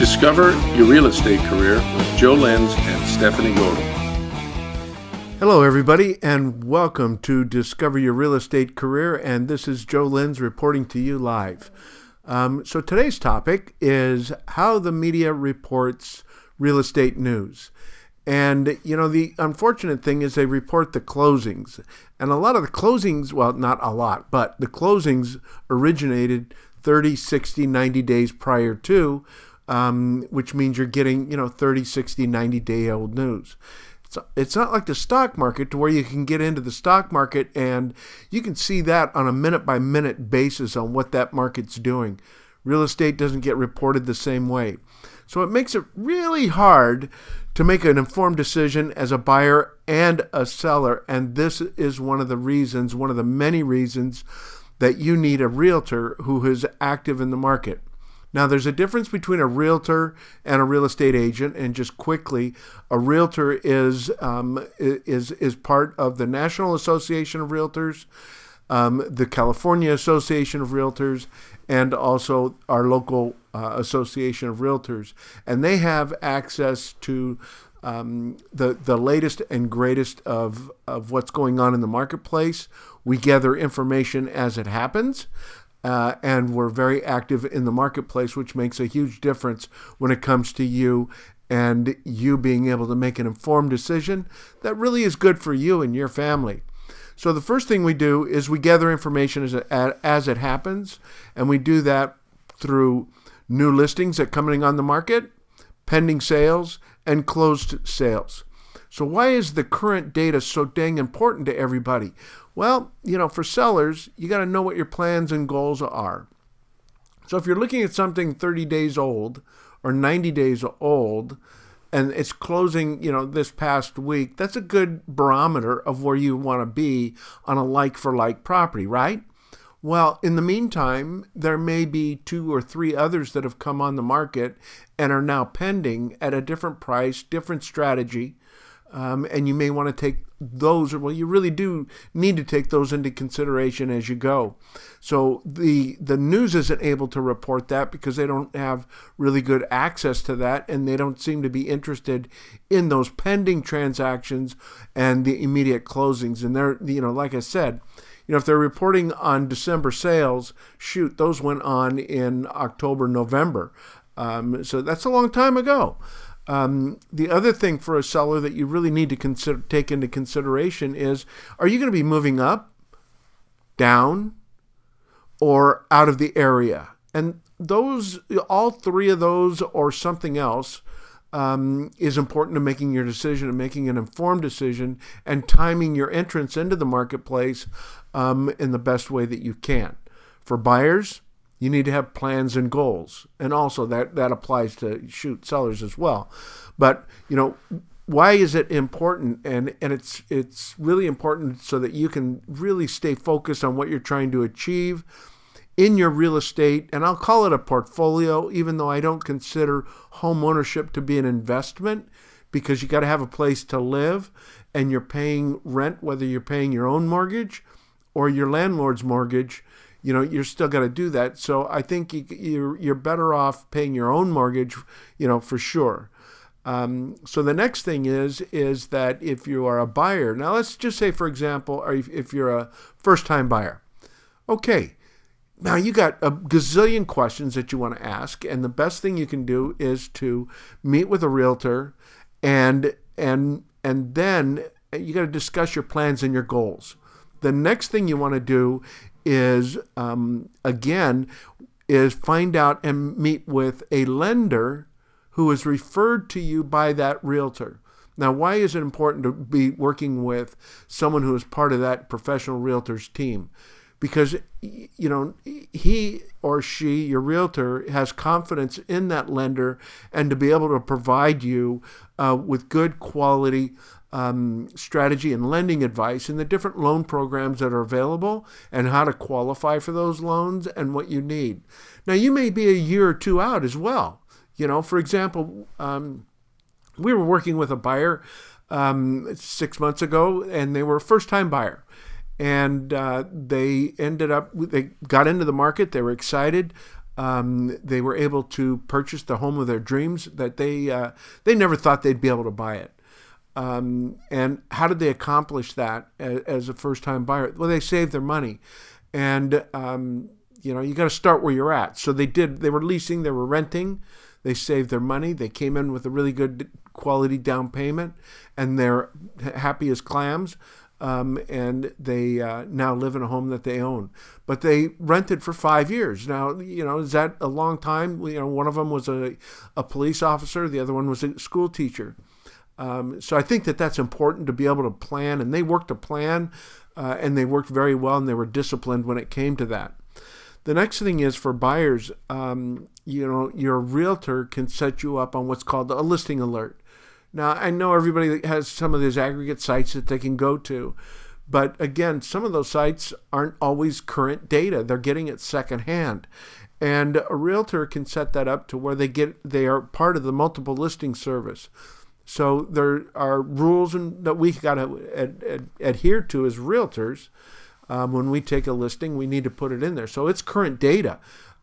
Discover your real estate career with Joe Lenz and Stephanie Golden. Hello, everybody, and welcome to Discover Your Real Estate Career. And this is Joe Lenz reporting to you live. Um, so, today's topic is how the media reports real estate news. And, you know, the unfortunate thing is they report the closings. And a lot of the closings, well, not a lot, but the closings originated 30, 60, 90 days prior to um, which means you're getting, you know, 30, 60, 90 day old news. It's, it's not like the stock market to where you can get into the stock market and you can see that on a minute by minute basis on what that market's doing. Real estate doesn't get reported the same way. So it makes it really hard to make an informed decision as a buyer and a seller. And this is one of the reasons, one of the many reasons that you need a realtor who is active in the market. Now, there's a difference between a realtor and a real estate agent, and just quickly, a realtor is um, is is part of the National Association of Realtors, um, the California Association of Realtors, and also our local uh, Association of Realtors, and they have access to um, the the latest and greatest of of what's going on in the marketplace. We gather information as it happens uh, and we're very active in the marketplace, which makes a huge difference when it comes to you and you being able to make an informed decision that really is good for you and your family. So the first thing we do is we gather information as it, as it happens, and we do that through new listings that coming on the market, pending sales, and closed sales. So why is the current data so dang important to everybody? Well, you know, for sellers, you got to know what your plans and goals are. So if you're looking at something 30 days old or 90 days old and it's closing, you know, this past week, that's a good barometer of where you want to be on a like for like property, right? Well, in the meantime, there may be two or three others that have come on the market and are now pending at a different price, different strategy, um, and you may want to take those, or well, you really do need to take those into consideration as you go. So the the news isn't able to report that because they don't have really good access to that, and they don't seem to be interested in those pending transactions and the immediate closings. And they're, you know, like I said, you know, if they're reporting on December sales, shoot, those went on in October, November. Um, so that's a long time ago. Um, the other thing for a seller that you really need to consider take into consideration is: Are you going to be moving up, down, or out of the area? And those, all three of those, or something else, um, is important to making your decision and making an informed decision and timing your entrance into the marketplace um, in the best way that you can. For buyers, you need to have plans and goals. And also that, that applies to shoot sellers as well. But, you know, why is it important? And, and it's, it's really important so that you can really stay focused on what you're trying to achieve in your real estate. And I'll call it a portfolio, even though I don't consider home ownership to be an investment because you got to have a place to live and you're paying rent, whether you're paying your own mortgage or your landlord's mortgage you know you're still got to do that. So i think you, you're you're better off paying your own mortgage you know for sure. Um, so the next thing is is that if you are a buyer now let's just say for example if you're a first time buyer. Okay now you got a gazillion questions that you want to ask and the best thing you can do is to meet with a realtor and and and then you got to discuss your plans and your goals. The next thing you want to do is um, again is find out and meet with a lender who is referred to you by that realtor. Now, why is it important to be working with someone who is part of that professional realtor's team? Because you know he or she, your realtor, has confidence in that lender, and to be able to provide you uh, with good quality um, strategy and lending advice and the different loan programs that are available and how to qualify for those loans and what you need. Now, you may be a year or two out as well. You know, for example, um, we were working with a buyer um, six months ago, and they were a first time buyer. And uh, they ended up, they got into the market, they were excited. Um, they were able to purchase the home of their dreams that they uh, they never thought they'd be able to buy it. Um, and how did they accomplish that as, as a first time buyer? Well, they saved their money, and um, you know you got to start where you're at. So they did. They were leasing. They were renting. They saved their money. They came in with a really good quality down payment, and they're happy as clams um, and they uh, now live in a home that they own. But they rented for five years. Now, you know, is that a long time? You know, one of them was a, a police officer, the other one was a school teacher. Um, so I think that that's important to be able to plan, and they worked a plan, uh, and they worked very well, and they were disciplined when it came to that. The next thing is for buyers, um, you know, your realtor can set you up on what's called a listing alert. Now, I know everybody has some of these aggregate sites that they can go to, but again, some of those sites aren't always current data. They're getting it secondhand. And a realtor can set that up to where they get they are part of the multiple listing service. So there are rules that we got to ad, ad, adhere to as realtors. Um, when we take a listing, we need to put it in there. So it's current data.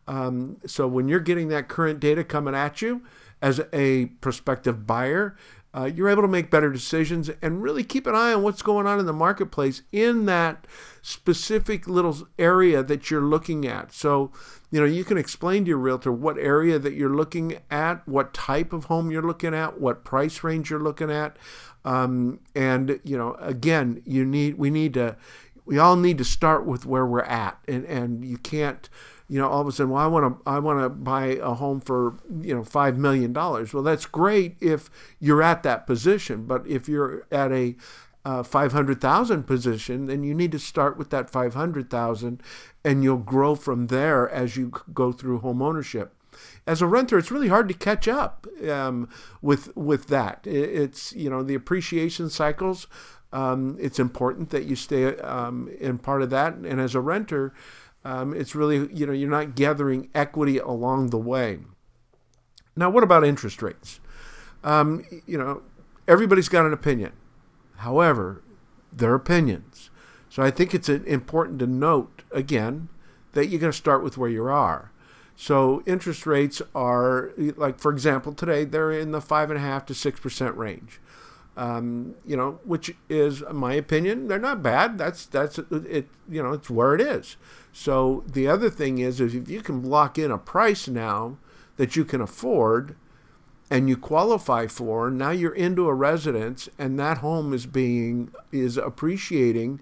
Um, so when you're getting that current data coming at you as a prospective buyer, uh, you're able to make better decisions and really keep an eye on what's going on in the marketplace in that specific little area that you're looking at. So, you know, you can explain to your realtor what area that you're looking at, what type of home you're looking at, what price range you're looking at. Um, and, you know, again, you need, we need to, we all need to start with where we're at. And, and you can't, you know, all of a sudden, well, I want to I want to buy a home for you know five million dollars. Well, that's great if you're at that position, but if you're at a uh, 500,000 position, then you need to start with that 500,000 and you'll grow from there as you go through home ownership. As a renter, it's really hard to catch up um, with with that. It's you know the appreciation cycles. Um, it's important that you stay um, in part of that. And as a renter, um, it's really, you know, you're not gathering equity along the way. Now, what about interest rates? Um, you know, everybody's got an opinion. However, they're opinions. So I think it's important to note, again, that you're going to start with where you are. So interest rates are, like, for example, today they're in the 5.5 to 6% range um, you know, which is my opinion. They're not bad. That's that's it. You know, it's where it is. So the other thing is, is if you can lock in a price now that you can afford, and you qualify for, now you're into a residence, and that home is being is appreciating,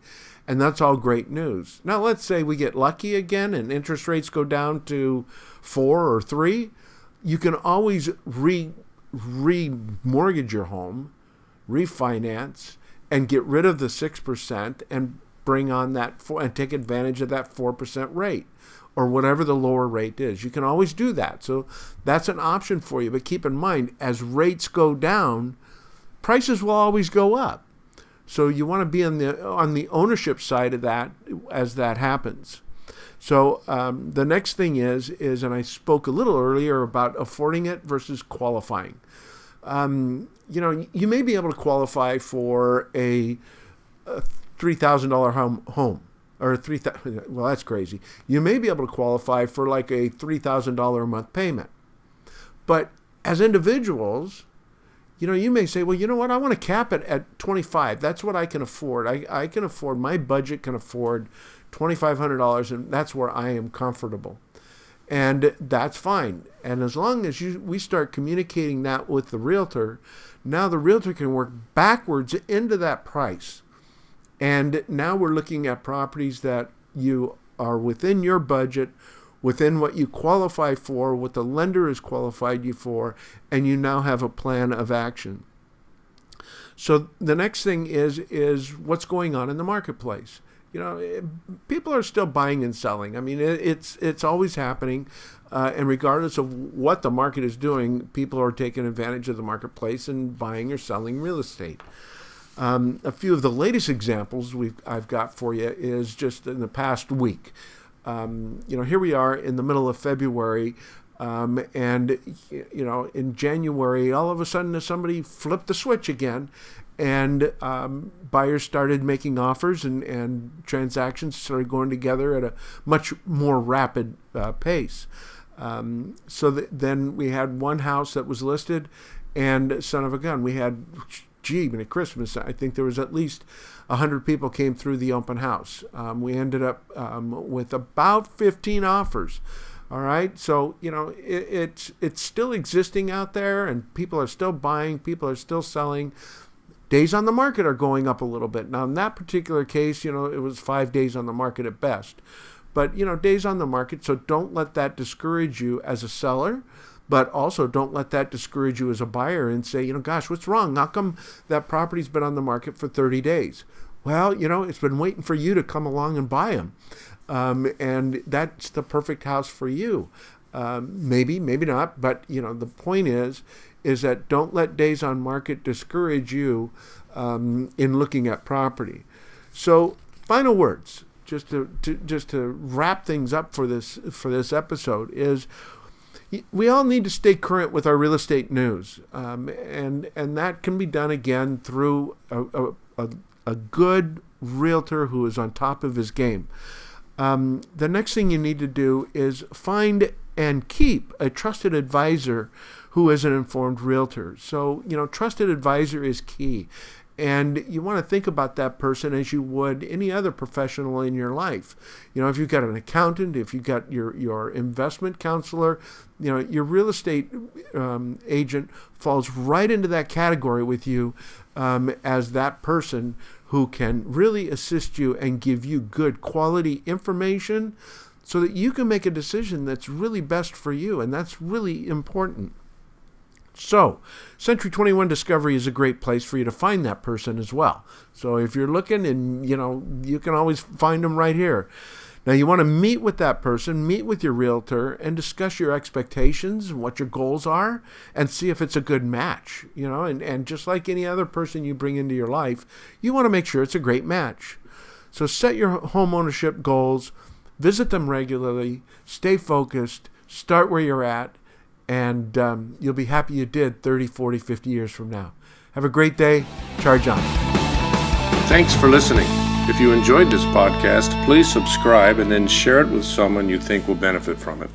and that's all great news. Now let's say we get lucky again, and interest rates go down to four or three. You can always re remortgage your home refinance, and get rid of the 6% and bring on that four, and take advantage of that 4% rate or whatever the lower rate is. You can always do that. So that's an option for you. But keep in mind, as rates go down, prices will always go up. So you want to be on the on the ownership side of that as that happens. So um, the next thing is is, and I spoke a little earlier about affording it versus qualifying um, you know, you may be able to qualify for a, a three thousand dollar home home or three thousand. Well, that's crazy. You may be able to qualify for like a three thousand dollar a month payment, but as individuals, you know, you may say, well, you know what? I want to cap it at twenty five. That's what I can afford. I I can afford. My budget can afford twenty five hundred dollars, and that's where I am comfortable and that's fine. And as long as you we start communicating that with the realtor, now the realtor can work backwards into that price. And now we're looking at properties that you are within your budget, within what you qualify for, what the lender has qualified you for, and you now have a plan of action. So the next thing is is what's going on in the marketplace you know, it, people are still buying and selling. I mean, it, it's it's always happening, uh, and regardless of what the market is doing, people are taking advantage of the marketplace and buying or selling real estate. Um, a few of the latest examples we've I've got for you is just in the past week. Um, you know, here we are in the middle of February. Um, and you know, in January, all of a sudden, somebody flipped the switch again, and um, buyers started making offers and, and transactions started going together at a much more rapid uh, pace. Um, so th- then we had one house that was listed, and son of a gun, we had, gee, even at Christmas, I think there was at least 100 people came through the open house. Um, we ended up um, with about 15 offers. All right, so you know it, it's it's still existing out there, and people are still buying, people are still selling. Days on the market are going up a little bit. Now, in that particular case, you know, it was five days on the market at best. But, you know, days on the market, so don't let that discourage you as a seller but also don't let that discourage you as a buyer and say, you know, gosh, what's wrong? How come that property's been on the market for 30 days? Well, you know, it's been waiting for you to come along and buy them. Um, and that's the perfect house for you. Um, maybe, maybe not, but you know, the point is, is that don't let days on market discourage you um, in looking at property. So, final words, just to, to just to wrap things up for this for this episode is we all need to stay current with our real estate news, um, and and that can be done again through a, a, a, good realtor who is on top of his game. Um, the next thing you need to do is find and keep a trusted advisor who is an informed realtor. So, you know, trusted advisor is key. And you want to think about that person as you would any other professional in your life. You know, if you've got an accountant, if you've got your, your investment counselor, you know, your real estate um, agent falls right into that category with you um, as that person who can really assist you and give you good quality information so that you can make a decision that's really best for you. And that's really important. So, Century 21 Discovery is a great place for you to find that person as well. So, if you're looking and you know, you can always find them right here. Now, you want to meet with that person, meet with your realtor, and discuss your expectations and what your goals are, and see if it's a good match. You know, and, and just like any other person you bring into your life, you want to make sure it's a great match. So, set your home ownership goals, visit them regularly, stay focused, start where you're at, and um, you'll be happy you did 30, 40, 50 years from now. Have a great day. Charge on. Thanks for listening. If you enjoyed this podcast, please subscribe and then share it with someone you think will benefit from it.